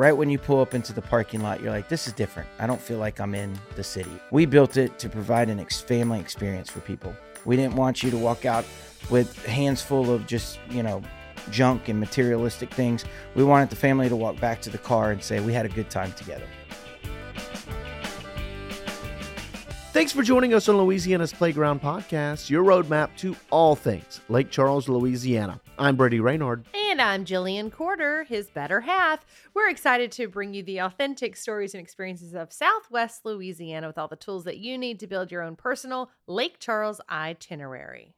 right when you pull up into the parking lot, you're like, this is different. I don't feel like I'm in the city. We built it to provide an ex- family experience for people. We didn't want you to walk out with hands full of just, you know, junk and materialistic things. We wanted the family to walk back to the car and say, we had a good time together. Thanks for joining us on Louisiana's Playground Podcast, your roadmap to all things Lake Charles, Louisiana. I'm Brady Renard. And I'm Jillian Corder, his better half. We're excited to bring you the authentic stories and experiences of Southwest Louisiana with all the tools that you need to build your own personal Lake Charles itinerary.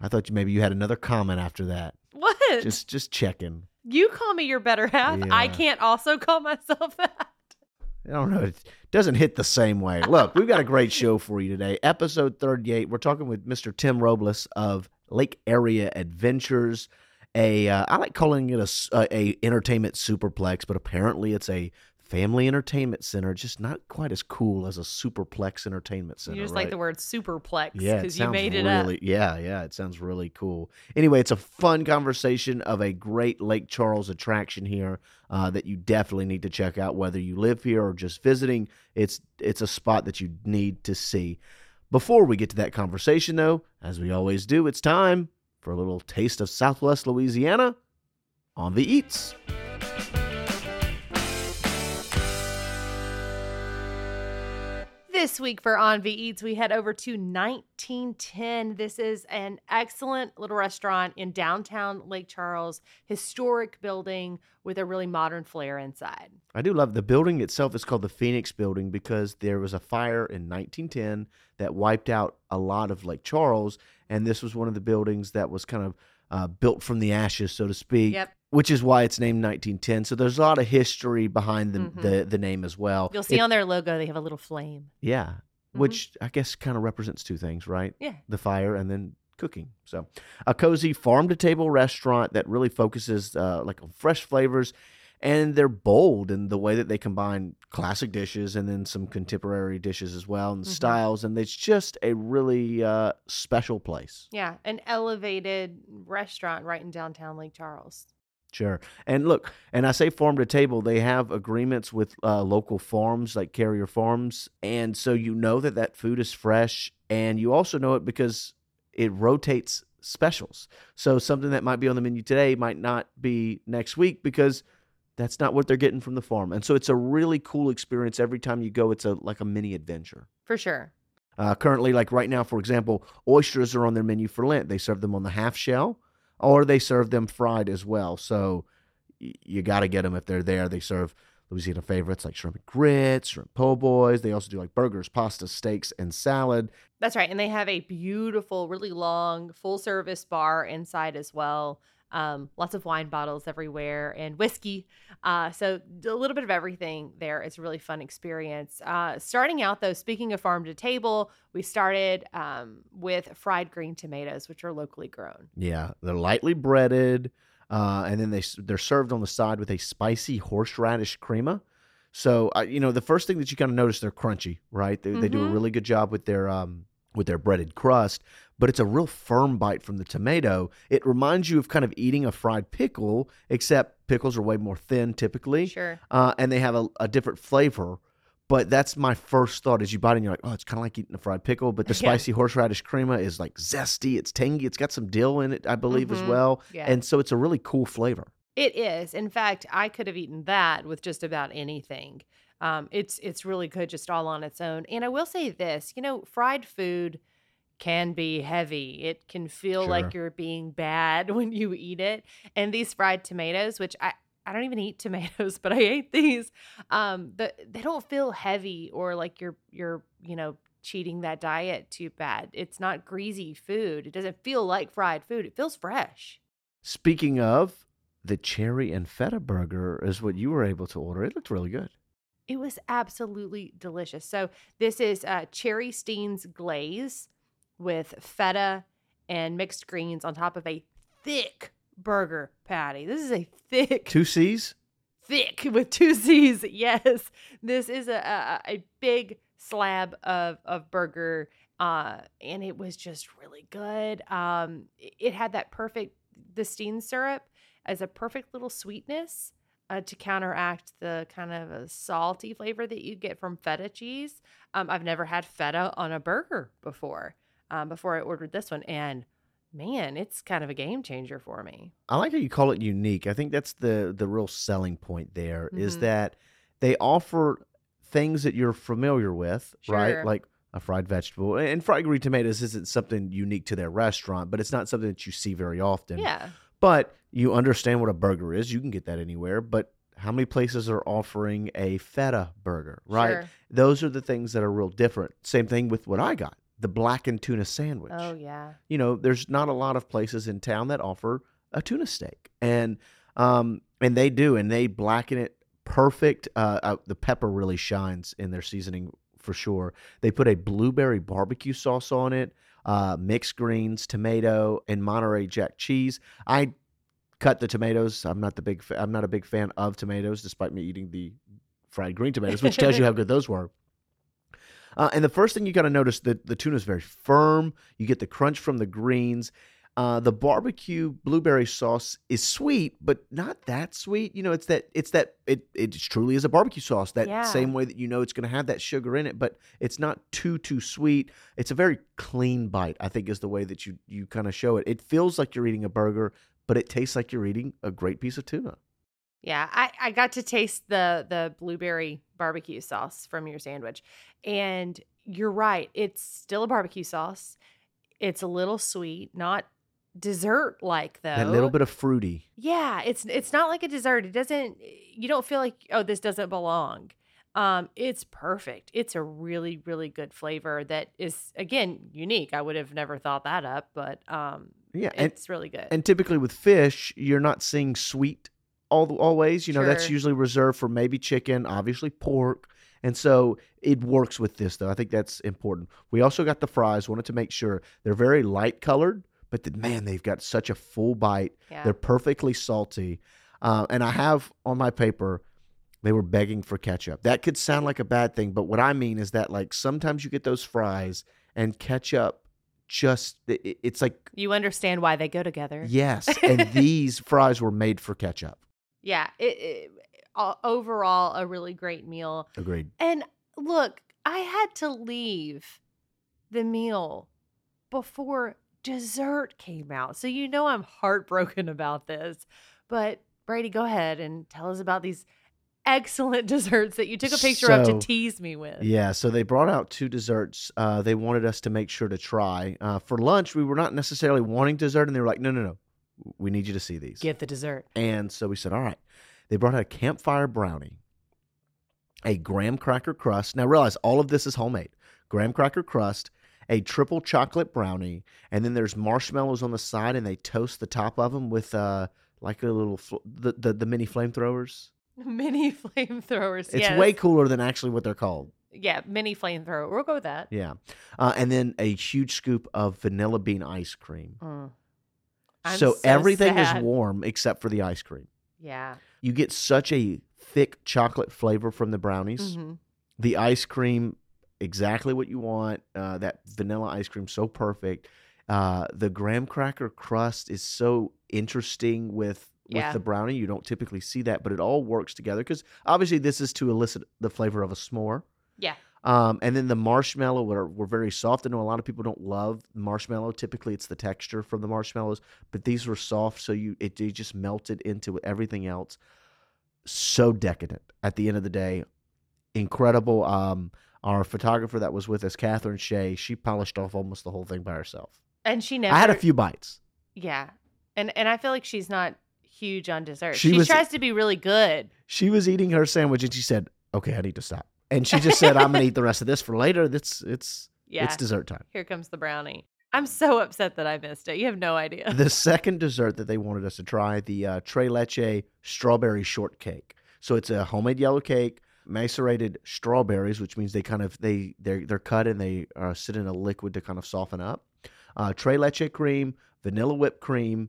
I thought maybe you had another comment after that. What? Just just checking. you call me your better half. I can't also call myself that. I don't know. It doesn't hit the same way. Look, we've got a great show for you today. Episode 38. We're talking with Mr. Tim Robles of Lake Area Adventures. A uh, I like calling it a, a entertainment superplex, but apparently it's a family entertainment center. Just not quite as cool as a superplex entertainment center. you just right? like the word superplex Yeah, because you sounds made it really, up. Yeah, yeah, it sounds really cool. Anyway, it's a fun conversation of a great Lake Charles attraction here uh, that you definitely need to check out, whether you live here or just visiting. It's it's a spot that you need to see. Before we get to that conversation, though, as we always do, it's time for a little taste of Southwest Louisiana on the Eats. This week for On V Eats, we head over to 1910. This is an excellent little restaurant in downtown Lake Charles, historic building with a really modern flair inside. I do love the building itself is called the Phoenix Building because there was a fire in 1910 that wiped out a lot of Lake Charles, and this was one of the buildings that was kind of uh, built from the ashes, so to speak. Yep. Which is why it's named 1910. So there's a lot of history behind the Mhm. the, the name as well. You'll see It- on their logo they have a little flame. yeah, Mhm. which I guess kind of represents two things, right? Yeah. the fire and then cooking. So, a cozy farm to table restaurant that really focuses uh, like on fresh flavors, and they're bold in the way that they combine classic dishes and then some contemporary dishes as well and Mhm. styles. And it's just a really uh, special place. Yeah, an elevated restaurant right in downtown Lake Charles. Sure. And look, and I say farm to table, they have agreements with uh, local farms like Carrier Farms. And so you know that that food is fresh. And you also know it because it rotates specials. So something that might be on the menu today might not be next week because that's not what they're getting from the farm. And so it's a really cool experience every time you go. It's a like a mini adventure. For sure. Uh, currently, like right now, for example, oysters are on their menu for Lent. They serve them on the half shell, or they serve them fried as well. So you got to get them if they're there. They serve Louisiana favorites like shrimp and grits, shrimp po' boys. They also do like burgers, pasta, steaks, and salad. That's right. And they have a beautiful, really long, full service bar inside as well. Um, lots of wine bottles everywhere and whiskey. Uh, so a little bit of everything there. It's a really fun experience. Uh, starting out though, speaking of farm to table, we started um, with fried green tomatoes, which are locally grown. Yeah, they're lightly breaded, uh, and then they they're served on the side with a spicy horseradish crema. So uh, you know the first thing that you kind of notice they're crunchy, right? They, they do a Mhm. really good job with their um with their breaded crust, but it's a real firm bite from the tomato. It reminds you of kind of eating a fried pickle, except pickles are way more thin typically, Sure. uh, and they have a, a different flavor. But that's my first thought as you bite it and you're like, oh, it's kind of like eating a fried pickle. But the Yeah. spicy horseradish crema is like zesty, it's tangy, it's got some dill in it, I believe, as Mhm. well. Yeah. And so it's a really cool flavor. It is. In fact, I could have eaten that with just about anything. Um, it's it's really good just all on its own. And I will say this, you know, fried food can be heavy. It can feel Sure. like you're being bad when you eat it. And these fried tomatoes, which I I don't even eat tomatoes, but I ate these. Um, the, they don't feel heavy or like you're you're you know cheating that diet too bad. It's not greasy food. It doesn't feel like fried food. It feels fresh. Speaking of, the cherry and feta burger is what you were able to order. It looked really good. It was absolutely delicious. So this is uh, cherry Steens glaze with feta and mixed greens on top of a thick burger patty. This is a thick, Two C's? thick with two C's. Yes, this is a a, a big slab of of burger, uh, and it was just really good. Um, it- had that perfect the Steen syrup as a perfect little sweetness. uh, to counteract the kind of a salty flavor that you get from feta cheese. Um, I've never had feta on a burger before. Um, before I ordered this one, and man, it's kind of a game changer for me. I like how you call it unique. I think that's the the real selling point There is Mhm. that they offer things that you're familiar with, right? Like a fried vegetable and fried green tomatoes isn't something unique to their restaurant, but it's not something that you see very often. Yeah. But you understand what a burger is. You can get that anywhere. But how many places are offering a feta burger, right? Sure. Those are the things that are real different. Same thing with what I got the blackened tuna sandwich. Oh yeah. You know, there's not a lot of places in town that offer a tuna steak. And, um, and they do, and they blacken it perfect. Uh, uh, the pepper really shines in their seasoning for sure. They put a blueberry barbecue sauce on it, uh, mixed greens, tomato, and Monterey Jack cheese. I cut the tomatoes. I'm not the big. Fa- I'm not a big fan of tomatoes, despite me eating the fried green tomatoes, which tells you how good those were. Uh, and the first thing you got to notice that the tuna is very firm. You get the crunch from the greens. Uh, the barbecue blueberry sauce is sweet, but not that sweet. You know, it's that it's that it it truly is a barbecue sauce. That Yeah. same way that you know it's going to have that sugar in it, but it's not too too sweet. It's a very clean bite. I think is the way that you you kind of show it. It feels like you're eating a burger, but it tastes like you're eating a great piece of tuna. Yeah, I, I got to taste the the blueberry barbecue sauce from your sandwich. And you're right, it's still a barbecue sauce. It's a little sweet, not dessert like though. That little bit of fruity. Yeah, it's it's not like a dessert. It doesn't you don't feel like oh this doesn't belong. Um it's perfect. It's a really really good flavor that is again unique. I would have never thought that up, but um Yeah, and it's really good. And typically with fish, you're not seeing sweet all the, always. You know, that's usually reserved for maybe chicken, obviously pork. And so it works with this, though. I think that's important. We also got the fries. Wanted to make sure they're very light colored, but the, man, they've got such a full bite. yeah. They're perfectly salty. Uh, and I have on my paper, they were begging for ketchup. That could sound like a bad thing, but what I mean is that, like, sometimes you get those fries and ketchup just, it- it's like, you understand why they go together. yes. And these fries were made for ketchup. Yeah it, it overall a really great meal Agreed. and look i had to leave the meal before dessert came out so you know i'm heartbroken about this but brady go ahead and tell us about these excellent desserts that you took a picture of to tease me with Yeah, so they brought out two desserts. Uh, they wanted us to make sure to try. Uh, for lunch, we were not necessarily wanting dessert, and they were like, no, no, no. We need you to see these. get the dessert And so we said, all right. They brought out a campfire brownie, a graham cracker crust. Now realize all of this is homemade. Graham cracker crust, a triple chocolate brownie, and then there's marshmallows on the side, and they toast the top of them with uh, like a little fl- the, the the mini flamethrowers. mini flamethrowers It's yes. way cooler than actually what they're called. yeah mini flamethrower we'll go with that Yeah, uh, and then a huge scoop of vanilla bean ice cream. Mm. I'm so, so everything is warm except for the ice cream. yeah You get such a thick chocolate flavor from the brownies. Mhm. The ice cream, exactly what you want. Uh, that vanilla ice cream, so perfect. Uh, the graham cracker crust is so interesting with with Yeah. the brownie. You don't typically see that, but it all works together because obviously this is to elicit the flavor of a s'more. yeah Um, and then the marshmallow were, were very soft. I know a lot of people don't love marshmallow. Typically, it's the texture from the marshmallows, but these were soft, so you it they just melted into everything else. So decadent at the end of the day, incredible. Um, our photographer that was with us, Catherine Shea, she polished off almost the whole thing by herself. and she never I had a few bites. Yeah. And and I feel like she's not huge on dessert. She She, was- tries to be really good. She was eating her sandwich and she said, "Okay, I need to stop." And she just said, "I'm gonna eat the rest of this for later. It's it's Yeah. it's dessert time." Here comes the brownie. I'm so upset that I missed it. You have no idea. the second dessert that they wanted us to try the uh, Tres Leche strawberry shortcake. So it's a homemade yellow cake, macerated strawberries, which means they kind of they they're they're cut and they uh, sit in a liquid to kind of soften up. Uh, Tres Leche cream, vanilla whipped cream,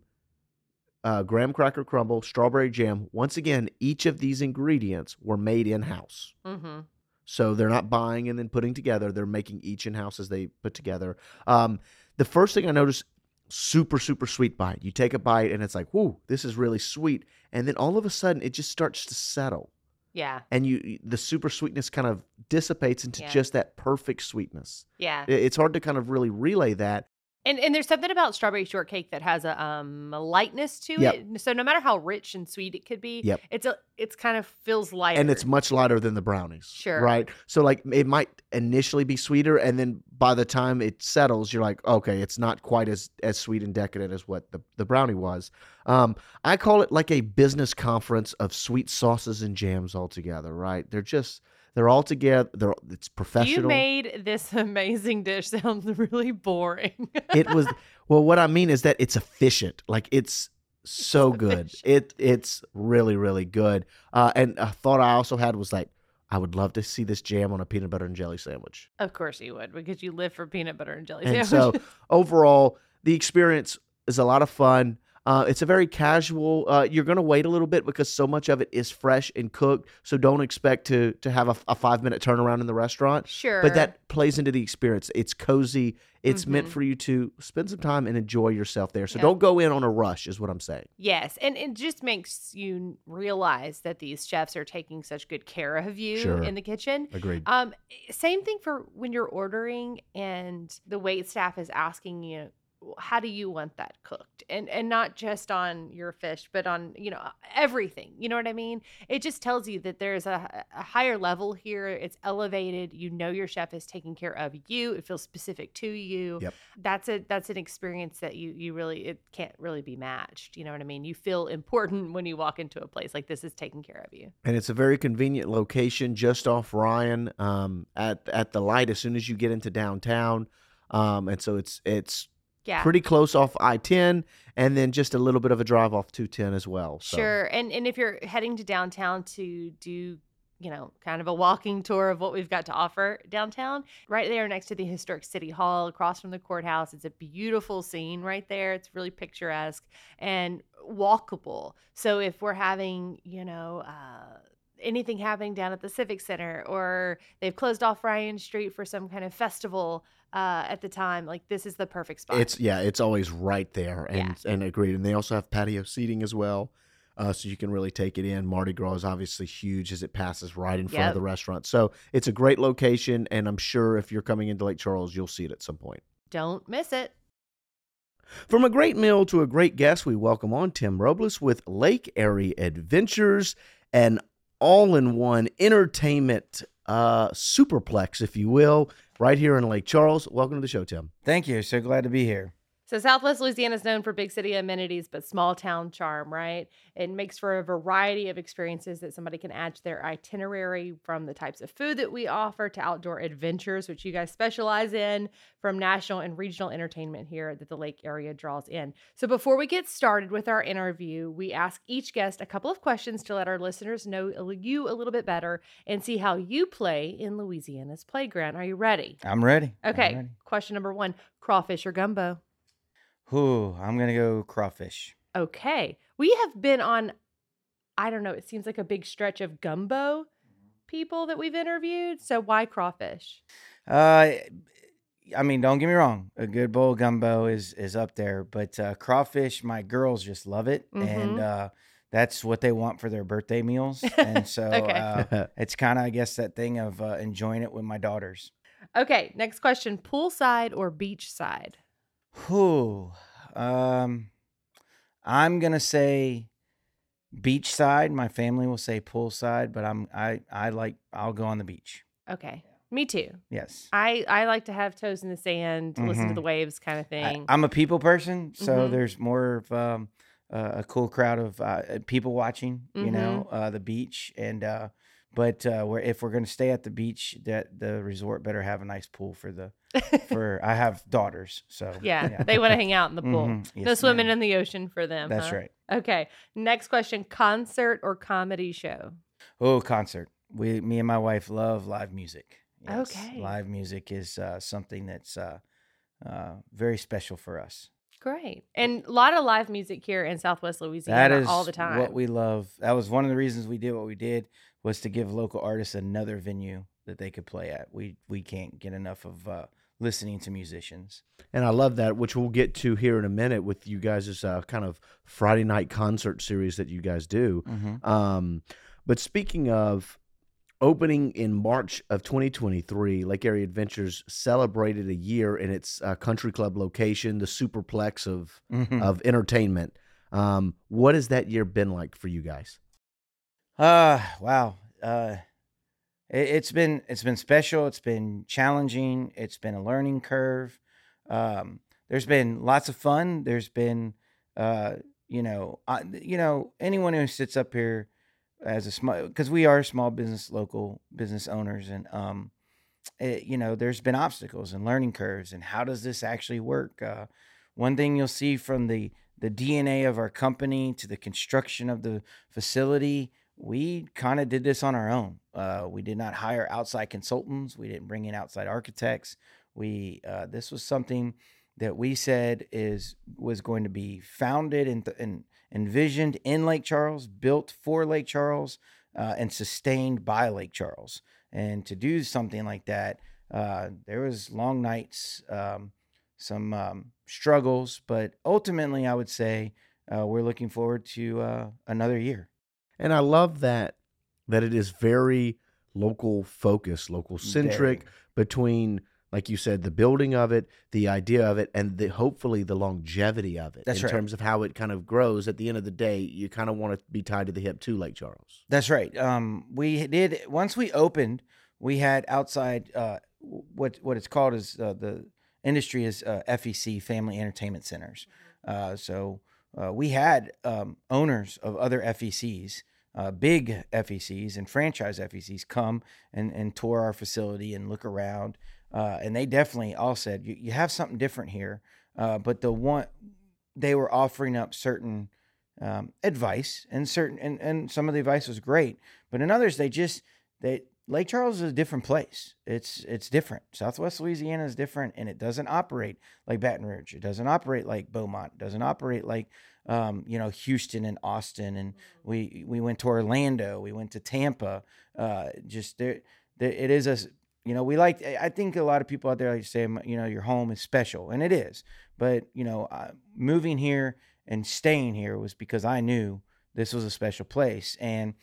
uh, graham cracker crumble, strawberry jam. Once again, each of these ingredients were made in house. hmm So they're not buying and then putting together. They're making each in house as they put together. Um, the first thing I noticed, super super sweet bite. You take a bite and it's like, "Whoo, this is really sweet." And then all of a sudden it just starts to settle. Yeah. And you the super sweetness kind of dissipates into Yeah. just that perfect sweetness. Yeah. It's hard to kind of really relay that. And and there's something about strawberry shortcake that has a um a lightness to Yep. it. So no matter how rich and sweet it could be, Yep. it's a it's kind of feels lighter. and it's much lighter than the brownies. Sure. Right. So like it might initially be sweeter, and then by the time it settles, you're like, okay, it's not quite as as sweet and decadent as what the the brownie was. Um, I call it like a business conference of sweet sauces and jams all together. Right. They're just they're all together. They're it's professional. you made this amazing dish sound really boring. it was well. What I mean is that it's efficient. Like it's so good. efficient. It it's really really good. Uh, and a thought I also had was like, I would love to see this jam on a peanut butter and jelly sandwich. of course you would, because you live for peanut butter and jelly And so sandwiches. overall, the experience is a lot of fun. Uh, it's a very casual. Uh, you're going to wait a little bit because so much of it is fresh and cooked. So don't expect to to have a, a five minute turnaround in the restaurant. sure. But that plays into the experience. It's cozy. It's meant Mhm. for you to spend some time and enjoy yourself there. So Yeah. don't go in on a rush, is what I'm saying. Yes, and it just makes you realize that these chefs are taking such good care of you Sure. in the kitchen. Agreed. Um, same thing for when you're ordering and the wait staff is asking you, how do you want that cooked? And and not just on your fish, but on you know everything. You know what I mean? It just tells you that there's a, a higher level here. It's elevated. You know your chef is taking care of you. It feels specific to you. Yep. That's a that's an experience that you you really it can't really be matched. You know what I mean? You feel important when you walk into a place like this is taking care of you. and it's a very convenient location just off Ryan um, at at the light as soon as you get into downtown. Um, and so it's it's Yeah. pretty close off I-10 and then just a little bit of a drive off 210 as well. So. Sure. And and if you're heading to downtown to do, you know, kind of a walking tour of what we've got to offer downtown, right there next to the historic city hall, across from the courthouse, it's a beautiful scene right there. It's really picturesque and walkable. So if we're having, you know, uh anything happening down at the civic center or they've closed off Ryan Street for some kind of festival uh at the time, like this is the perfect spot. It's yeah, it's always right there, and Yeah. and agreed. And they also have patio seating as well, uh, so you can really take it in. Mardi Gras is obviously huge as it passes right in front Yep. of the restaurant, so it's a great location. And I'm sure if you're coming into Lake Charles, you'll see it at some point. Don't miss it. From a great meal to a great guest, we welcome on Tim Robles with Lake Area Adventures, an all-in-one entertainment uh, superplex, if you will, right here in Lake Charles. Welcome to the show, Tim. Thank you. So glad to be here. So Southwest Louisiana is known for big city amenities, but small town charm, right? It makes for a variety of experiences that somebody can add to their itinerary from the types of food that we offer to outdoor adventures, which you guys specialize in, from national and regional entertainment here that the lake area draws in. So before we get started with our interview, we ask each guest a couple of questions to let our listeners know you a little bit better and see how you play in Louisiana's playground. Are you ready? I'm ready. I'm Okay. ready. Question number one crawfish or gumbo? Ooh, I'm gonna go crawfish. Okay. We have been on, I don't know, it seems like a big stretch of gumbo people that we've interviewed. So why crawfish? Uh, I mean, don't get me wrong. A good bowl of gumbo is is up there, but uh, crawfish, my girls just love it, and Mhm. uh, that's what they want for their birthday meals. And so Okay. uh, it's kind of, I guess, that thing of uh, enjoying it with my daughters. Okay. Next question poolside or beachside? Whew. Um, I'm gonna say beachside. My family will say poolside, but I'm I I like I'll go on the beach. Okay. Me too. Yes. I, I like to have toes in the sand, listen to Mhm. the waves kind of thing. I'm a people person, so Mhm. there's more of um, uh, a cool crowd of uh, people watching. You know, Mm-hmm. uh, the beach, and uh, but uh, we're, if we're gonna stay at the beach, that the resort better have a nice pool for the for. I have daughters, so yeah, They want to hang out in the pool. Mhm. no swimming ma'am. in the ocean for them. That's huh? right. Okay. Next question concert or comedy show? Oh, concert. We, me and my wife love live music. Okay. Live music is uh, something that's uh, uh, very special for us. Great. And a lot of live music here in Southwest Louisiana That is all the time. what we love. That was one of the reasons we did what we did was to give local artists another venue that they could play at. We we can't get enough of uh, listening to musicians. And I love that, which we'll get to here in a minute with you guys' uh, kind of Friday night concert series that you guys do. Mm-hmm. Um, but speaking of opening in March of 2023, Lake Area Adventures celebrated a year in its uh, country club location, the superplex of Mm-hmm. of entertainment. Um, what has that year been like for you guys? Uh wow. Uh it, it's been it's been special, it's been challenging, it's been a learning curve. Um there's been lots of fun, there's been uh you know, I, you know, anyone who sits up here as a small cuz we are small business local business owners and um it, you know, there's been obstacles and learning curves and how does this actually work? Uh one thing you'll see from the the DNA of our company to the construction of the facility we kind of did this on our own. Uh, we did not hire outside consultants. We didn't bring in outside architects. We uh, this was something that we said is was going to be founded and, and envisioned in Lake Charles, built for Lake Charles, uh, and sustained by Lake Charles. And to do something like that, uh, there was long nights, um, some um, struggles, but ultimately, I would say uh, we're looking forward to uh, another year. And I love that that it is very local focused, local centric between like you said the building of it, the idea of it and the hopefully the longevity of it That's in right. terms of how it kind of grows at the end of the day, you kind of want to be tied to the hip to Lake Charles. That's right. Um, we did once we opened, we had outside uh, what what it's called is uh, the industry is uh, FEC Family Entertainment Centers. Uh, so uh, we had um, owners of other FECs, uh, big FECs and franchise FECs come and and tour our facility and look around. Uh, and they definitely all said you, you have something different here. Uh, but the one they were offering up certain um, advice and certain and, and some of the advice was great but in others they just they lake charles is a different place it's it's different southwest louisiana is different and it doesn't operate like baton rouge it doesn't operate like beaumont it doesn't operate like um, you know houston and austin and we we went to orlando we went to tampa uh, just there, there it is a you know we like i think a lot of people out there like to say you know your home is special and it is but you know uh, moving here and staying here was because I knew this was a special place and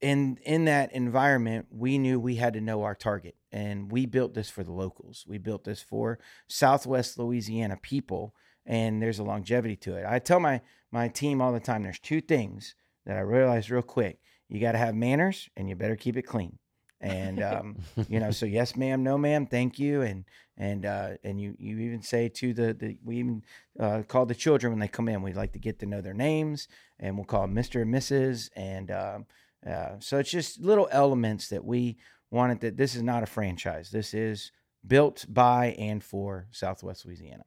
in in that environment we knew we had to know our target and we built this for the locals. We built this for southwest louisiana people and there's a longevity to it. I tell my my team all the time there's two things that i realized real quick. You got to have manners and you better keep it clean. And um, you know so yes ma'am no ma'am thank you. And and uh, and you you even say to the the we even uh, call the children when they come in. We like to get to know their names and we'll call them mr and mrs and um, uh, so it's just little elements that we wanted that this is not a franchise. This is built by and for southwest louisiana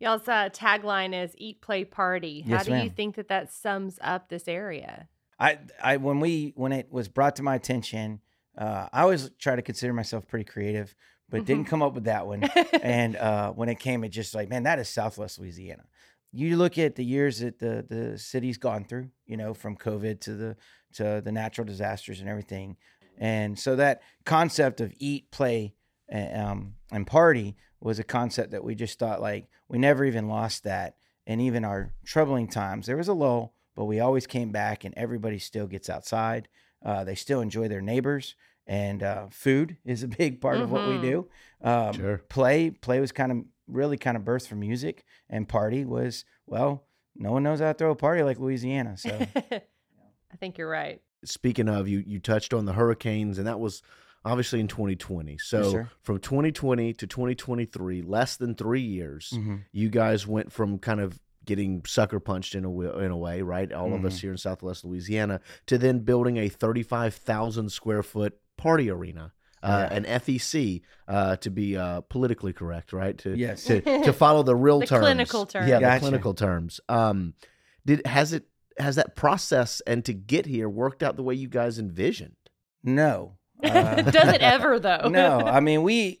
Y'all's uh, tagline is "Eat, Play, Party." How Yes, do you think that that sums up this area? I, I when we when it was brought to my attention, uh, I always try to consider myself pretty creative, but didn't come up with that one. and uh, when it came, it just like, man, that is Southwest Louisiana. You look at the years that the the city's gone through, you know, from COVID to the to the natural disasters and everything, and so that concept of eat, play, and, um, and party was a concept that we just thought like we never even lost that, and even our troubling times, there was a lull, but we always came back, and everybody still gets outside. Uh, they still enjoy their neighbors, and uh, food is a big part of what we Mhm. do. Um, Sure. Play play was kind of really kind of birthed from music, and party was well, no one knows how to throw a party like Louisiana. So I think you're right. Speaking of, you you touched on the hurricanes, and that was obviously in 2020. So sir. from 2020 to 2023, less than three years, Mhm. you guys went from kind of getting sucker punched in a in a way, right? All of us Mhm. here in Southwest Louisiana, to then building a 35,000 square foot party arena. Uh, Yeah. An FEC uh, to be uh, politically correct, right? To, Yes. to to follow the real The terms, clinical terms, yeah, terms. the clinical terms. Um, did has it has that process and to get here worked out the way you guys envisioned? no, uh, Does it ever though? no. I mean, we.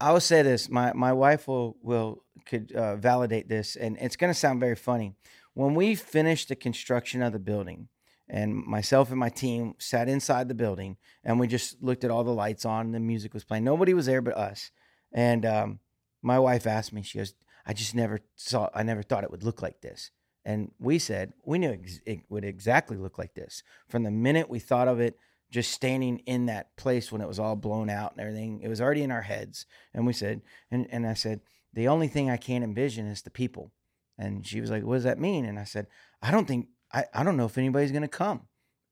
I will say this: my my wife will will could uh, validate this, and it's going to sound very funny. When we finished the construction of the building, and myself and my team sat inside the building and we just looked at all the lights on and the music was playing nobody was there but us and um, my wife asked me she goes i just never saw i never thought it would look like this and we said we knew ex- it would exactly look like this from the minute we thought of it just standing in that place when it was all blown out and everything it was already in our heads. And we said and, and i said the only thing i can't envision is the people. And she was like what does that mean? And i said i don't think i, I don't know if anybody's going to come.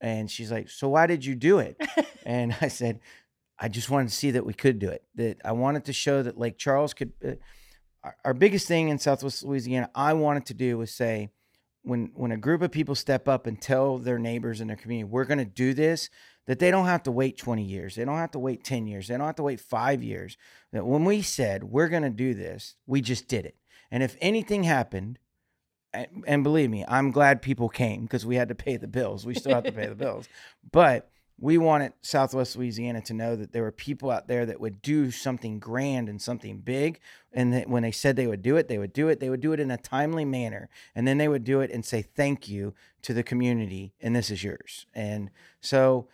And she's like so why did you do it? And i said i just wanted to see that we could do it that i wanted to show that lake charles could uh, our, our biggest thing in southwest louisiana i wanted to do was say when when a group of people step up and tell their neighbors in their community we're going to do this that they don't have to wait 20 years they don't have to wait 10 years they don't have to wait 5 years that when we said we're going to do this we just did it and if anything happened and, believe me i'm glad people came because we had to pay the bills we still have to pay the bills but we wanted Southwest Louisiana to know that there were people out there that would do something grand and something big. And that when they said they would do it, they would do it. They would do it in a timely manner. And then they would do it and say thank you to the community. And this is yours. And so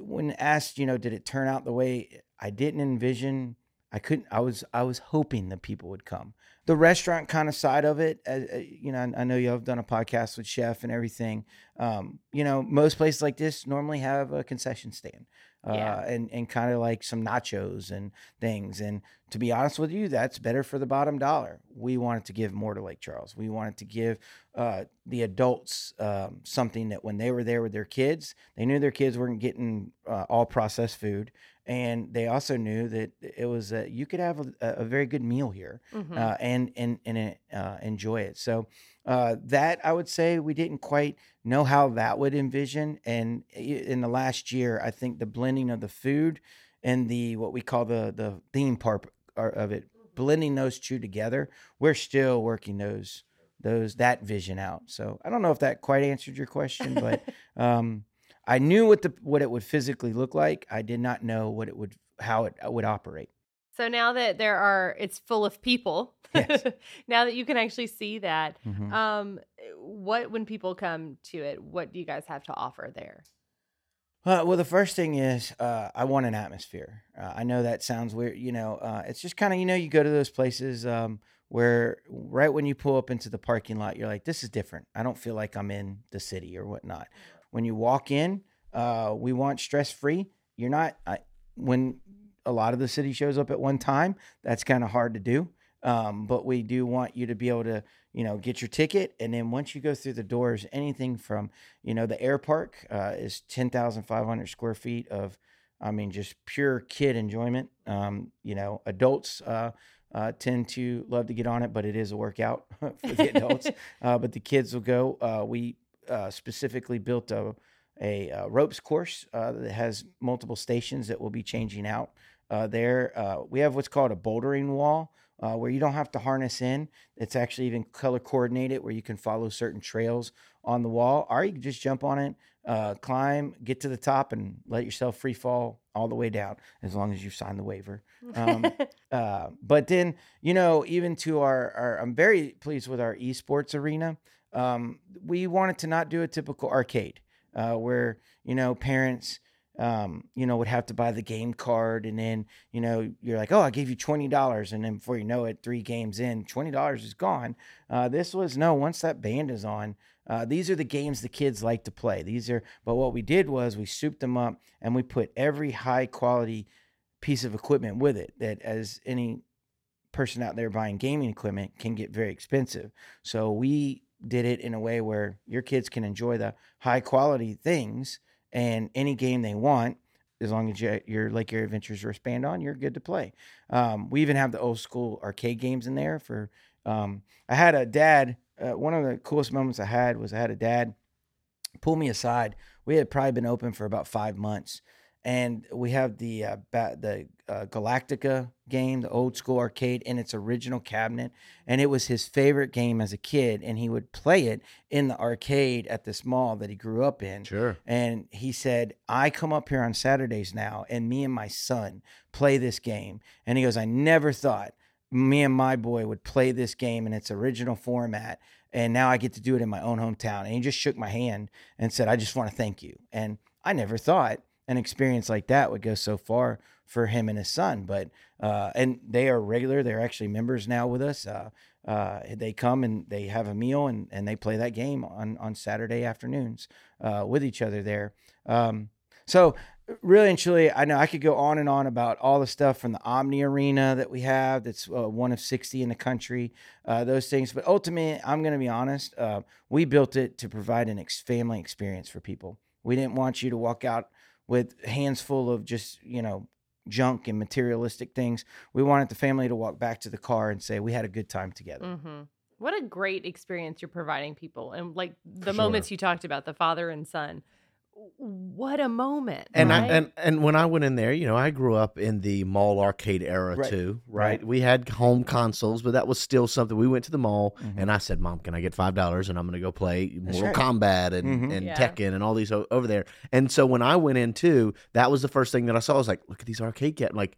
when asked, you know, did it turn out the way I didn't envision? I couldn't. I was. I was hoping that people would come. The restaurant kind of side of it, uh, uh, you know, I, I know you have done a podcast with Chef and everything. Um, you know, most places like this normally have a concession stand, uh, Yeah. and and kind of like some nachos and things. And to be honest with you, that's better for the bottom dollar. We wanted to give more to Lake Charles. We wanted to give uh, the adults um, something that when they were there with their kids, they knew their kids weren't getting uh, all processed food, and they also knew that it was uh, you could have a, a very good meal here Mhm. uh, and and and uh, enjoy it. So uh, that I would say we didn't quite know how that would envision. And in the last year, I think the blending of the food and the what we call the the theme part of it, blending those two together, we're still working those those that vision out. So I don't know if that quite answered your question, but um, I knew what the what it would physically look like. I did not know what it would how it would operate. So now that there are, it's full of people. Yes. now that you can actually see that, Mhm. um, what when people come to it, what do you guys have to offer there? Uh, well, the first thing is uh, I want an atmosphere. Uh, I know that sounds weird. You know, uh, it's just kind of you know you go to those places um, where right when you pull up into the parking lot, you're like, this is different. I don't feel like I'm in the city or whatnot. When you walk in, uh, we want stress free. You're not I, when a lot of the city shows up at one time. That's kind of hard to do. Um, but we do want you to be able to, you know, get your ticket, and then once you go through the doors, anything from you know, the air park uh, is 10,500 square feet of, I mean, just pure kid enjoyment. Um, you know, adults uh, uh, tend to love to get on it, but it is a workout for the adults. uh, but the kids will go. Uh, we uh, specifically built a, a, uh ropes course uh, that has multiple stations that will be changing out uh, there. Uh, we have what's called a bouldering wall. Uh, where you don't have to harness in. It's actually even color coordinated where you can follow certain trails on the wall, or you can just jump on it, uh, climb, get to the top, and let yourself free fall all the way down as long as you sign the waiver. Um, uh, but then, you know, even to our, our I'm very pleased with our esports arena. Um, we wanted to not do a typical arcade uh, where, you know, parents, um, you know, would have to buy the game card and then, you know, you're like, oh, I gave you $20. And then before you know it, three games in, $20 is gone. Uh, this was no, once that band is on, uh, these are the games the kids like to play. These are, but what we did was we souped them up and we put every high quality piece of equipment with it that as any person out there buying gaming equipment can get very expensive. So we did it in a way where your kids can enjoy the high quality things and any game they want. As long as you- your Lake Area Adventures wristband on, you're good to play. Um, we even have the old school arcade games in there. For um, I had a dad. Uh, one of the coolest moments I had was I had a dad pull me aside. We had probably been open for about five months, and we have the uh, ba- the uh, Galactica game, the old school arcade in its original cabinet, and it was his favorite game as a kid, and he would play it in the arcade at this mall that he grew up in. Sure. And he said, I come up here on Saturdays now, and me and my son play this game. And he goes, I never thought me and my boy would play this game in its original format and now I get to do it in my own hometown. And he just shook my hand and said, I just want to thank you. And I never thought an experience like that would go so far for him and his son. But, uh, and they are regular, they're actually members now with us. Uh, uh, they come and they have a meal and, and they play that game on, on Saturday afternoons uh, with each other there. Um, so really and truly, I know I could go on and on about all the stuff from the Omni Arena that we have. That's uh, one of sixty in the country. Uh, those things, but ultimately, I'm going to be honest. We built it to provide an ex- family experience for people. We didn't want you to walk out with hands full of just you know junk and materialistic things. We wanted the family to walk back to the car and say we had a good time together. Mm-hmm. What a great experience you're providing people, and like the Sure. moments you talked about, the father and son. What a moment! And right? I and and when I went in there, you know, I grew up in the mall arcade era Right. too, right? Right. We had home consoles, but that was still something. We went to the mall, Mhm. and I said, "Mom, can I get five dollars?" And I'm going to go play That's Mortal right. Kombat and Mhm. and Yeah. Tekken and all these o- over there. And so when I went in too, that was the first thing that I saw. I was like, "Look at these arcade cat!" Like,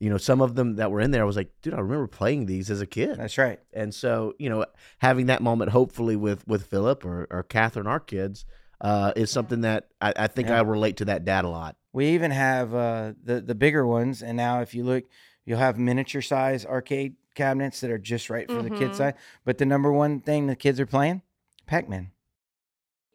you know, some of them that were in there, I was like, "Dude, I remember playing these as a kid." That's right. And so, you know, having that moment, hopefully with with Philip or or Catherine, our kids, uh, is something that I, I think Yeah. I relate to that dad a lot. We even have uh, the the bigger ones, and now if you look, you'll have miniature size arcade cabinets that are just right for the Mhm. kid size. But the number one thing the kids are playing, Pac Man.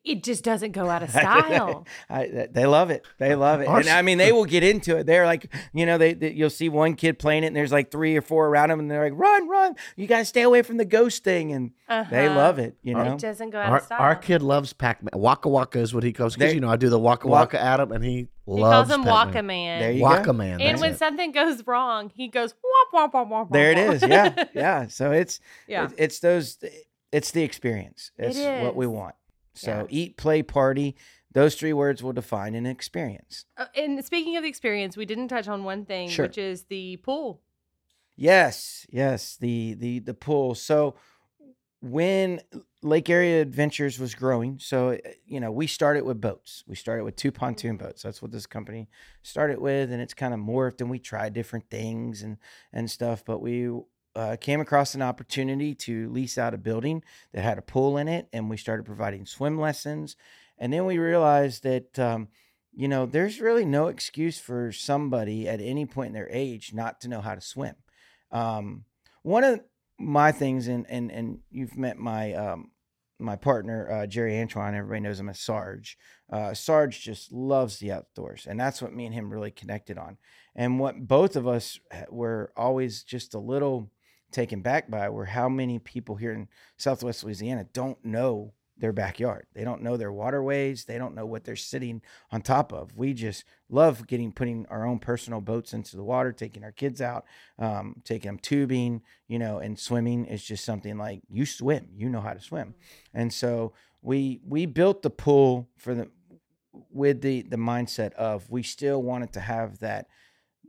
It just doesn't go out of style. I, they love it. They love it. And I mean, they will get into it. They're like, you know, they, they you'll see one kid playing it, and there's like three or four around them, and they're like, "Run, run! You got to stay away from the ghost thing." And they Uh-huh. love it. You know, It doesn't go out Our, of style. our kid loves Pac Man. Waka Waka is what he calls because you know I do the Waka Wak- Waka at him, and he he loves calls him Pac-Man. Waka Man. There you Waka go. Man. and when it. something goes wrong, he goes womp womp womp womp. there it womp, is. Yeah, yeah. So it's yeah. it- it's those. It's the experience. It It's what we want. So Yeah. eat, play, party. Those three words will define an experience. Uh, and speaking of the experience, we didn't touch on one thing, Sure. which is the pool. Yes, yes, the the the pool. So when Lake Area Adventures was growing, so uh, you know, we started with boats. We started with two pontoon boats. That's what this company started with, and it's kind of morphed. And we tried different things and and stuff. But we uh, came across an opportunity to lease out a building that had a pool in it, and we started providing swim lessons. And then we realized that. Um, you know, there's really no excuse for somebody at any point in their age not to know how to swim. Um, one of my things, and and and you've met my um, my partner uh, Jerry Antoine. Everybody knows him as Sarge. Uh, Sarge just loves the outdoors, and that's what me and him really connected on. And what both of us were always just a little taken back by were how many people here in Southwest Louisiana don't know their backyard. They don't know their waterways. They don't know what they're sitting on top of. We just love getting putting our own personal boats into the water, taking our kids out, um, taking them tubing, you know, and swimming is just something like you swim, you know how to swim, and so we we built the pool for the with the the mindset of we still wanted to have that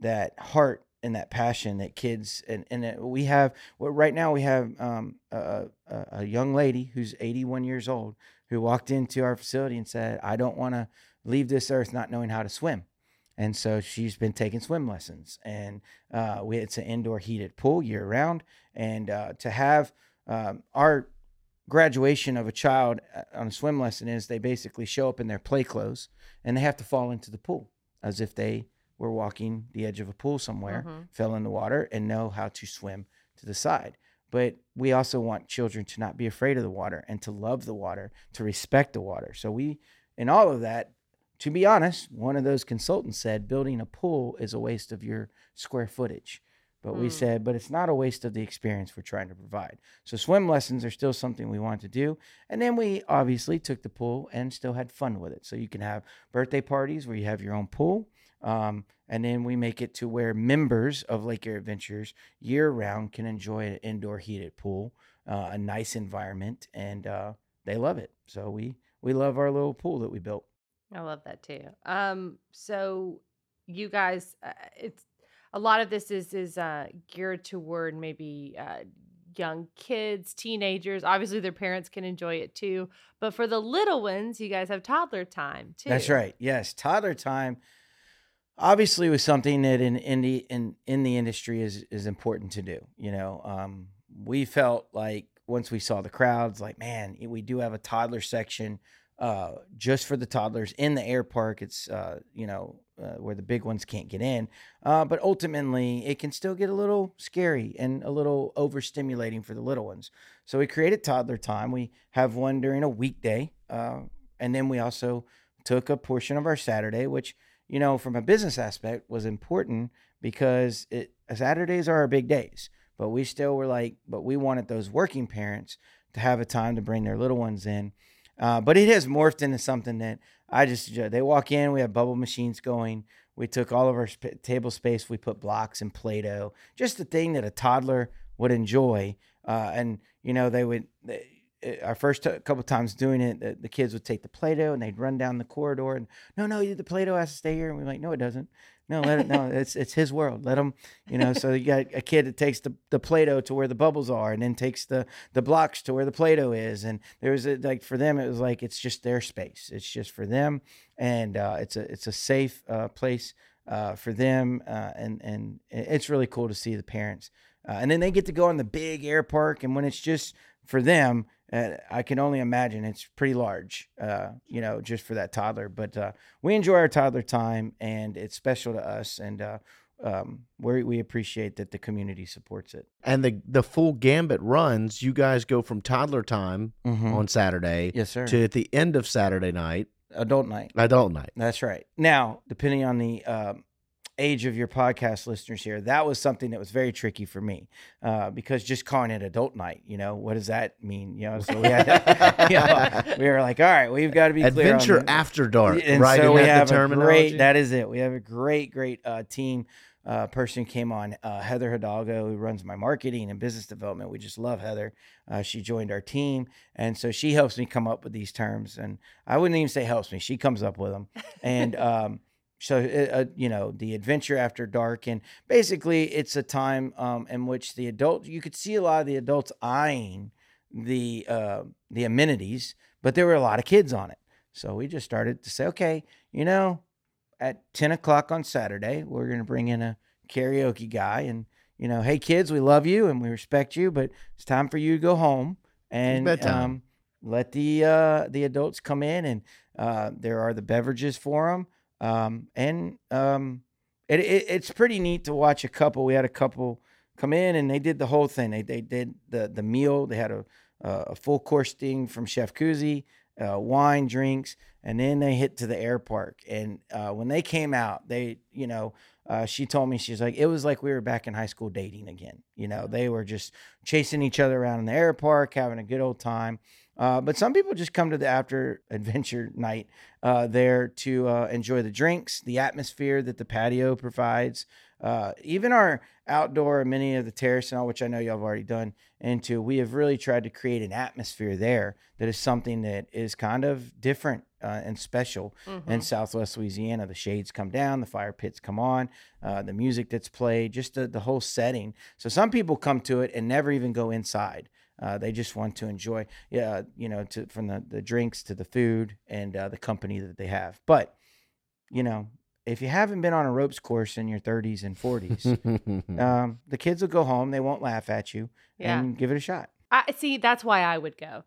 that heart and that passion that kids and and we have well, right now we have um, a, a, a young lady who's 81 years old who walked into our facility and said I don't want to leave this earth not knowing how to swim. And so she's been taking swim lessons and uh, we it's an indoor heated pool year round. And uh, to have um, our graduation of a child uh, on a swim lesson is they basically show up in their play clothes and they have to fall into the pool as if they were walking the edge of a pool somewhere, Mhm. fell in the water, and know how to swim to the side. But we also want children to not be afraid of the water and to love the water, to respect the water. So we, in all of that, to be honest, one of those consultants said building a pool is a waste of your square footage. But we Mm. said, but it's not a waste of the experience we're trying to provide. So swim lessons are still something we want to do. And then we obviously took the pool and still had fun with it. So you can have birthday parties where you have your own pool. Um, and then we make it to where members of Lake Area Adventures year round can enjoy an indoor heated pool, uh, a nice environment, and uh, they love it. So we we love our little pool that we built. I love that too. Um, so you guys, uh, it's a lot of this is is uh, geared toward maybe uh, young kids, teenagers. Obviously, their parents can enjoy it too. But for the little ones, you guys have toddler time too. That's right. Yes, toddler time obviously was something that in in the in in the industry is is important to do. You know, um, we felt like once we saw the crowds, like, man, we do have a toddler section uh, just for the toddlers in the air park. It's, uh, you know, uh, where the big ones can't get in. Uh, but ultimately, it can still get a little scary and a little overstimulating for the little ones. So we created toddler time. We have one during a weekday. Uh, and then we also took a portion of our Saturday, which, you know, from a business aspect was important because it, Saturdays are our big days. But we still were like, but we wanted those working parents to have a time to bring their little ones in. Uh, but it has morphed into something that I just, they walk in, we have bubble machines going. We took all of our sp- table space, we put blocks and Play Doh, just the thing that a toddler would enjoy. Uh, and, you know, they would, they, our first t- couple times doing it, the, the, kids would take the Play-Doh and they'd run down the corridor and no, no, the Play-Doh has to stay here. And we're like, no, it doesn't. No, let it. No, it's it's his world. Let him. You know. So you got a kid that takes the, the Play-Doh to where the bubbles are, and then takes the the blocks to where the Play-Doh is. And there was a, like for them, it was like it's just their space. It's just for them, and uh, it's a it's a safe uh, place uh, for them, uh, and and it's really cool to see the parents. Uh, and then they get to go on the big air park, and when it's just for them, uh, I can only imagine it's pretty large, uh, you know, just for that toddler. But uh, we enjoy our toddler time, and it's special to us, and uh, um, we we appreciate that the community supports it. And the the full gambit runs. You guys go from toddler time Mhm. on Saturday, Yes, sir. to at the end of Saturday night, Adult night. adult night. That's right. Now, depending on the um, age of your podcast listeners here, that was something that was very tricky for me uh, because just calling it adult night, you know, what does that mean? You know, so we had, you know, we were like, all right, we've got to be Adventure after dark, and right? so we have the a great. That is it. We have a great, great uh, team. Uh, person came on, uh, Heather Hidalgo, who runs my marketing and business development. We just love Heather. Uh, she joined our team, and so she helps me come up with these terms. And I wouldn't even say helps me; she comes up with them. And um, so, uh, uh, you know, the adventure after dark, and basically, it's a time um, in which the adult you could see a lot of the adults eyeing the uh, the amenities, but there were a lot of kids on it. So we just started to say, okay, you know, at 10 o'clock on Saturday, we're going to bring in a karaoke guy and, you know, hey, kids, we love you and we respect you, but it's time for you to go home and um, let the uh, the adults come in and uh, there are the beverages for them. Um, and um, it, it, it's pretty neat to watch a couple. We had a couple come in and they did the whole thing. They, they did the, the meal. They had a, a full course thing from Chef Cusey, uh, wine, drinks, and then they hit to the air park. And uh, when they came out, they, you know, uh, she told me she's like, it was like we were back in high school dating again. You know, they were just chasing each other around in the air park, having a good old time. Uh, but some people just come to the after adventure night uh, there to uh, enjoy the drinks, the atmosphere that the patio provides, uh, even our outdoor, many of the terrace and all, which I know y'all have already done into. We have really tried to create an atmosphere there that is something that is kind of different uh, and special Mhm. in Southwest Louisiana. The shades come down, the fire pits come on, uh, the music that's played, just the, the whole setting. So some people come to it and never even go inside. Uh, they just want to enjoy, yeah, you know, to, from the, the drinks to the food and uh, the company that they have. But, you know, if you haven't been on a ropes course in your 30s and 40s, um, the kids will go home. They won't laugh at you Yeah. and give it a shot. I see. That's why I would go.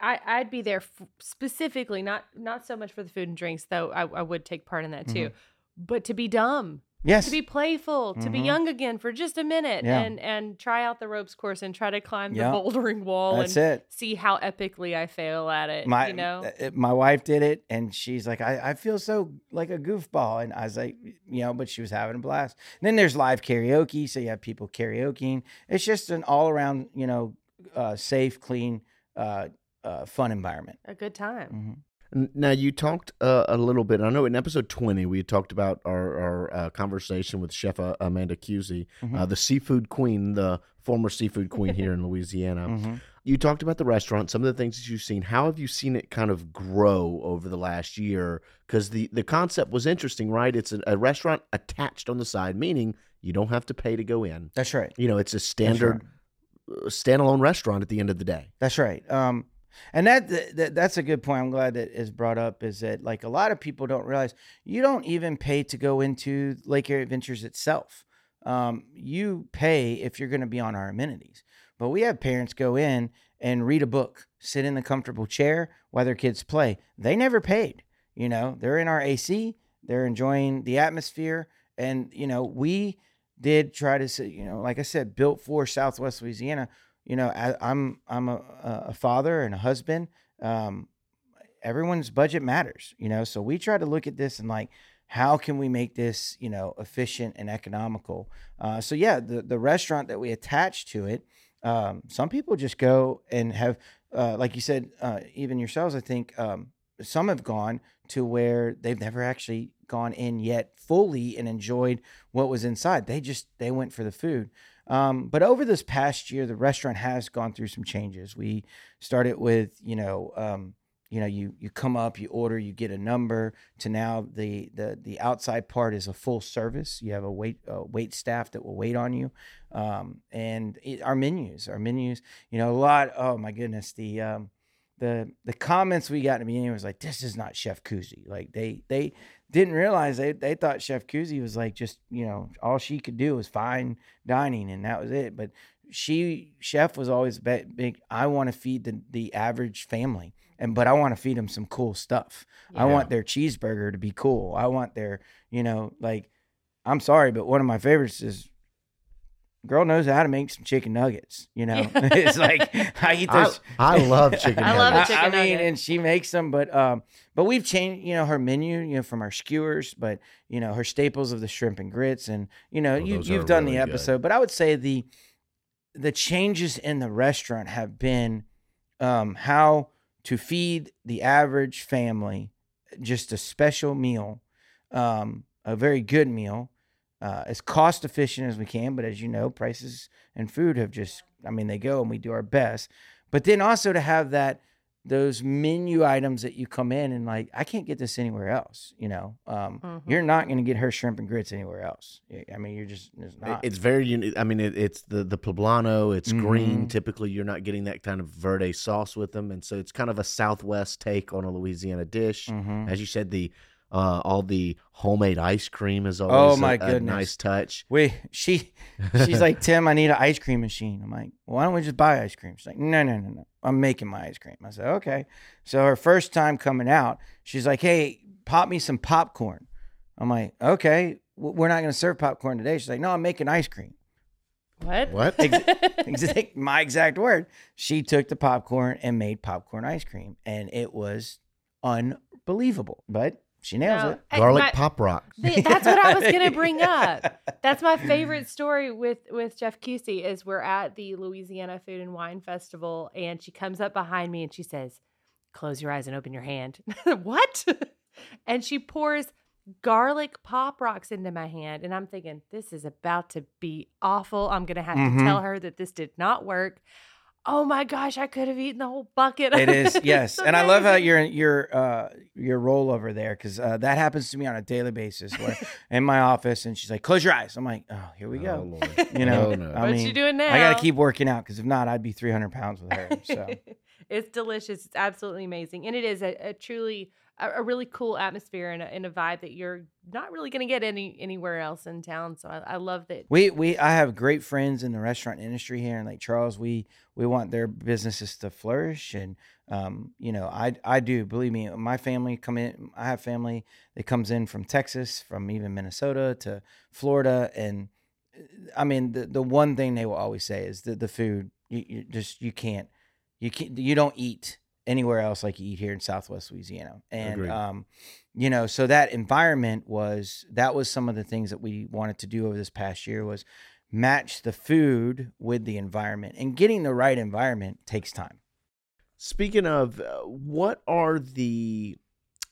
I I'd be there f- specifically, not not so much for the food and drinks, though. I, I would take part in that too, but to be dumb, Yes. to be playful, to be Mhm. young again for just a minute, Yeah. and and try out the ropes course and try to climb Yeah. the bouldering wall That's and it. see how epically I fail at it. my you know, uh, my wife did it and she's like I, I feel so like a goofball and i was like you know but she was having a blast and then there's live karaoke so you have people karaokeing it's just an all-around you know uh, safe clean uh, uh, fun environment a good time. Mhm. Now you talked uh, a little bit. I know in episode twenty we talked about our, our uh, conversation with Chef uh, Amanda Cusey, uh, Mhm. the seafood queen, the former seafood queen here in Louisiana. Mhm. You talked about the restaurant, some of the things that you've seen. How have you seen it kind of grow over the last year? Because the the concept was interesting, right? It's a, a restaurant attached on the side, meaning you don't have to pay to go in. that's right You know, it's a standard right. uh, standalone restaurant at the end of the day. That's right. Um, and that, that that's a good point. I'm glad that is brought up. Is that like a lot of people don't realize you don't even pay to go into Lake Area Adventures itself. Um, you pay if you're going to be on our amenities. But we have parents go in and read a book, sit in the comfortable chair while their kids play. They never paid. You know, they're in our AC, they're enjoying the atmosphere. And, you know, we did try to you know, like I said, built for Southwest Louisiana. You know, I, I'm I'm a, a father and a husband. Um, everyone's budget matters, you know. So we try to look at this and like, how can we make this, you know, efficient and economical? Uh, so yeah, the the restaurant that we attach to it, um, some people just go and have, uh, like you said, uh, even yourselves, I think um, some have gone to where they've never actually gone in yet fully and enjoyed what was inside. They just they went for the food. Um, but over this past year, the restaurant has gone through some changes. We started with, you know, um, you know you you come up you order you get a number to now the the the outside part is a full service you have a wait a wait staff that will wait on you um, and it, our menus our menus you know a lot oh my goodness the um, the the comments we got in the beginning was like this is not chef Cusey like they they didn't realize they, they thought chef Cusey was like just you know all she could do was fine dining and that was it but she chef was always big i want to feed the the average family and but I want to feed them some cool stuff. Yeah. I want their cheeseburger to be cool. I want their, you know, like I'm sorry, but one of my favorites is girl knows how to make some chicken nuggets. You know, it's like I eat those. I, I love chicken. Nuggets. I love a chicken I, I mean, and she makes them, but um, but we've changed, you know, her menu, you know, from our skewers, but you know, her staples of the shrimp and grits, and you know, oh, you you've done really the episode, good. but I would say the the changes in the restaurant have been um how to feed the average family just a special meal, um, a very good meal, uh, as cost efficient as we can. But as you know, prices and food have just, I mean, they go and we do our best. But then also to have that those menu items that you come in and like i can't get this anywhere else you know um, mm-hmm. you're not going to get her shrimp and grits anywhere else i mean you're just it's not it's very unique i mean it, it's the the poblano it's mm-hmm. green typically you're not getting that kind of verde sauce with them and so it's kind of a southwest take on a louisiana dish mm-hmm. as you said the uh, all the homemade ice cream is always oh my a, goodness. a nice touch. Wait, she she's like Tim, I need an ice cream machine. I'm like, why don't we just buy ice cream? She's like, no, no, no, no. I'm making my ice cream. I said, okay. So her first time coming out, she's like, hey, pop me some popcorn. I'm like, okay, we're not going to serve popcorn today. She's like, no, I'm making ice cream. What? What? exact, my exact word. She took the popcorn and made popcorn ice cream, and it was unbelievable. But she nails no, it. Garlic my, pop rock. That's what I was gonna bring up. That's my favorite story with with Jeff Cusey is we're at the Louisiana Food and Wine Festival and she comes up behind me and she says, "Close your eyes and open your hand." what? and she pours garlic pop rocks into my hand and I'm thinking this is about to be awful. I'm going to have mm-hmm. to tell her that this did not work oh my gosh, I could have eaten the whole bucket. It is, yes. and I love how your your uh your roll over there because uh, that happens to me on a daily basis. Where in my office, and she's like, "Close your eyes." I'm like, "Oh, here we go." Oh, you know, no. I mean, you doing now? I got to keep working out because if not, I'd be 300 pounds with her. So it's delicious. It's absolutely amazing, and it is a, a truly a, a really cool atmosphere and a, and a vibe that you're not really going to get any anywhere else in town. So I, I, love that. We we I have great friends in the restaurant industry here in Lake Charles. We we want their businesses to flourish, and um, you know, I I do believe me. My family come in. I have family that comes in from Texas, from even Minnesota to Florida, and I mean the the one thing they will always say is that the food you, you just you can't you can't you don't eat anywhere else like you eat here in Southwest Louisiana. And um, you know, so that environment was that was some of the things that we wanted to do over this past year was match the food with the environment. And getting the right environment takes time. Speaking of, uh, what are the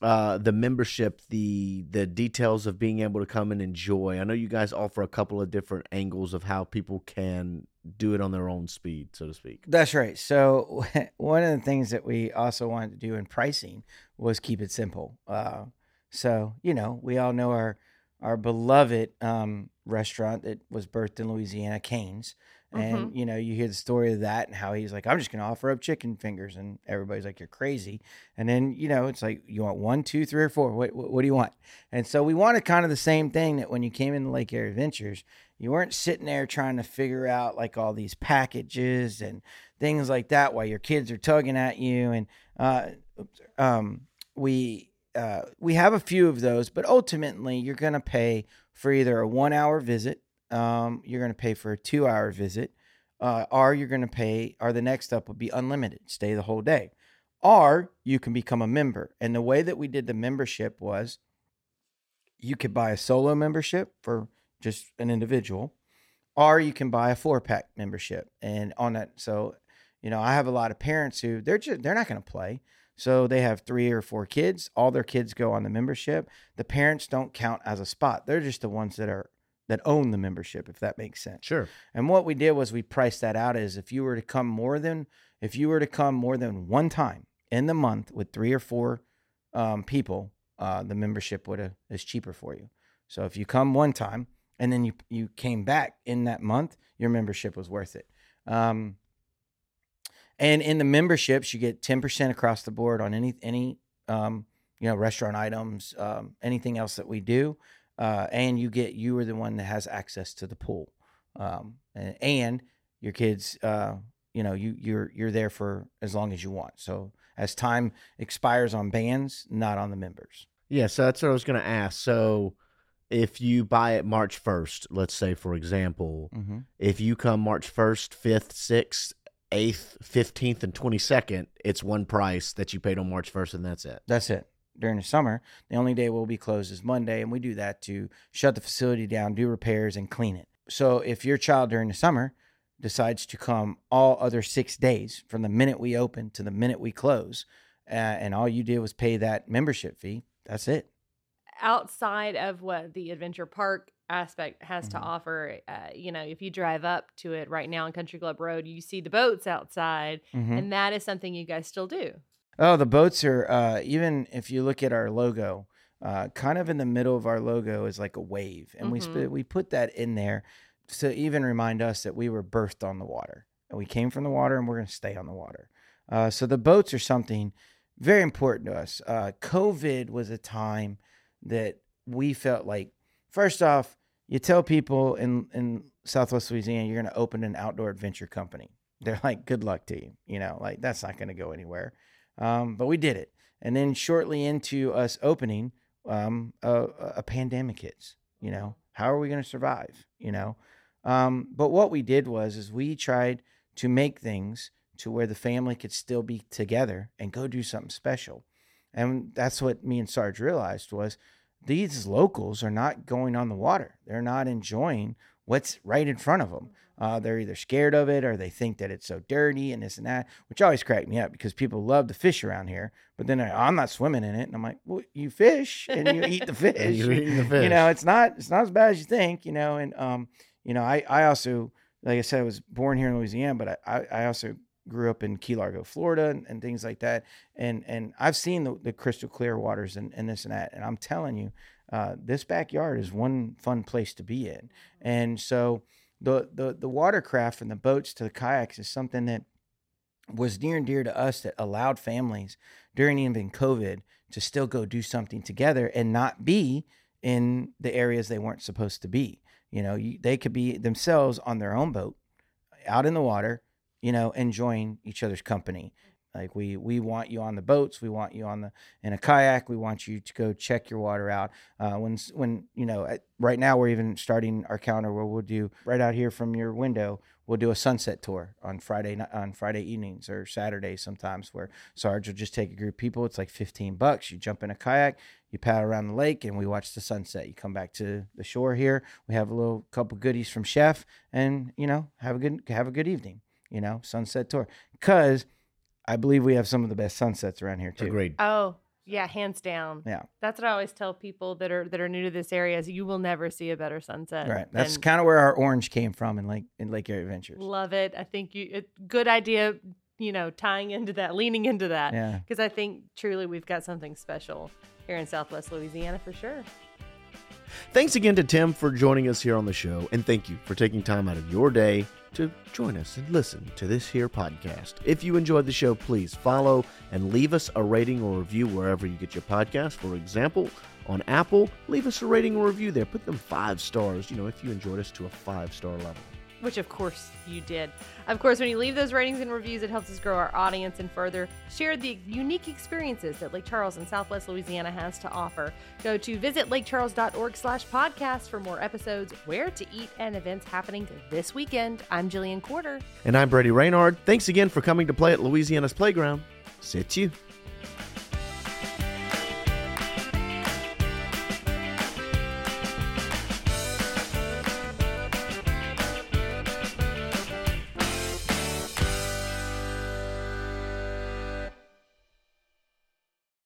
uh, the membership, the the details of being able to come and enjoy. I know you guys offer a couple of different angles of how people can do it on their own speed, so to speak. That's right. So one of the things that we also wanted to do in pricing was keep it simple. Uh, so you know, we all know our our beloved um, restaurant that was birthed in Louisiana, Cane's. And mm-hmm. you know, you hear the story of that and how he's like, I'm just gonna offer up chicken fingers, and everybody's like, You're crazy. And then you know, it's like, you want one, two, three, or four. What, what, what do you want? And so we wanted kind of the same thing that when you came into Lake Area Adventures, You weren't sitting there trying to figure out like all these packages and things like that while your kids are tugging at you. And uh, um, we uh, we have a few of those, but ultimately you're going to pay for either a one hour visit, um, you're going to pay for a two hour visit, uh, or you're going to pay, or the next up would be unlimited, stay the whole day. Or you can become a member. And the way that we did the membership was you could buy a solo membership for just an individual, or you can buy a four pack membership. And on that, so you know, I have a lot of parents who they're just they're not going to play. So they have three or four kids. All their kids go on the membership. The parents don't count as a spot. They're just the ones that are that own the membership, if that makes sense. Sure. And what we did was we priced that out as if you were to come more than if you were to come more than one time in the month with three or four um, people, uh, the membership would is cheaper for you. So if you come one time and then you you came back in that month, your membership was worth it. Um, and in the memberships, you get ten percent across the board on any any um, you know restaurant items, um, anything else that we do, uh, and you get you are the one that has access to the pool, um, and, and your kids, uh, you know, you you're you're there for as long as you want. So as time expires on bands, not on the members. Yeah, so that's what I was going to ask. So if you buy it March 1st, let's say for example, Mm-hmm. if you come March 1st, 5th, 6th, 8th, 15th and 22nd, it's one price that you paid on March 1st and that's it. That's it. During the summer, the only day we'll be closed is Monday, and we do that to shut the facility down, do repairs, and clean it. So if your child during the summer decides to come all other six days from the minute we open to the minute we close, uh, and all you did was pay that membership fee, that's it. outside of what the adventure park aspect has to Mhm. offer uh, you know if you drive up to it right now on country club road you see the boats outside Mhm. and that is something you guys still do Oh, the boats are uh, even if you look at our logo, uh, kind of in the middle of our logo is like a wave, and we sp- we put that in there to even remind us that we were birthed on the water, and we came from the water, and we're going to stay on the water. Uh, so the boats are something very important to us. Uh, COVID was a time that we felt like, first off, you tell people in in Southwest Louisiana you're going to open an outdoor adventure company. They're like, good luck to you. You know, like that's not going to go anywhere. Um, but we did it. And then shortly into us opening, um, a, a pandemic hits. You know, how are we going to survive? You know, um, but what we did was is we tried to make things to where the family could still be together and go do something special. And that's what me and Sarge realized was these locals are not going on the water. They're not enjoying what's right in front of them. Uh, they're either scared of it or they think that it's so dirty and this and that, which always cracked me up because people love to fish around here. But then I, I'm not swimming in it, and I'm like, well, you fish and you eat the fish. You're eating the fish. You know, it's not it's not as bad as you think. You know, and um, you know, I I also like I said, I was born here in Louisiana, but I I, I also grew up in Key Largo, Florida, and, and things like that. And and I've seen the, the crystal clear waters and, and this and that. And I'm telling you, uh, this backyard is one fun place to be in. And so the the the watercraft and the boats to the kayaks is something that was near and dear to us that allowed families during even COVID to still go do something together and not be in the areas they weren't supposed to be. You know, you, they could be themselves on their own boat out in the water, you know, enjoying each other's company. Like we we want you on the boats, we want you on the in a kayak, we want you to go check your water out. Uh, when when you know, at, right now we're even starting our calendar where we'll do right out here from your window, we'll do a sunset tour on Friday on Friday evenings or Saturdays sometimes where Sarge will just take a group of people. It's like fifteen bucks. You jump in a kayak, you paddle around the lake, and we watch the sunset. You come back to the shore here. We have a little couple goodies from Chef, and you know have a good have a good evening. You know, sunset tour because I believe we have some of the best sunsets around here too. Agreed. oh yeah hands down Yeah, that's what i always tell people that are that are new to this area is you will never see a better sunset right. That's than- kind of where our orange came from in Lake in Lake Area Adventures. love it i think you it, good idea you know tying into that leaning into that Yeah. because I think truly we've got something special here in Southwest Louisiana for sure. Thanks again to Tim for joining us here on the show, and thank you for taking time out of your day to join us and listen to this here podcast. If you enjoyed the show, please follow and leave us a rating or review wherever you get your podcast. For example, on Apple, leave us a rating or review there. Put them five stars, you know, if you enjoyed us to a five star level. Which of course you did. Of course, when you leave those ratings and reviews, it helps us grow our audience and further share the unique experiences that Lake Charles and Southwest Louisiana has to offer. Go to visit lakecharles.org slash podcast for more episodes, where to eat, and events happening this weekend. I'm Jillian Corder. And I'm Brady Renard. Thanks again for coming to play at Louisiana's Playground. Sit you.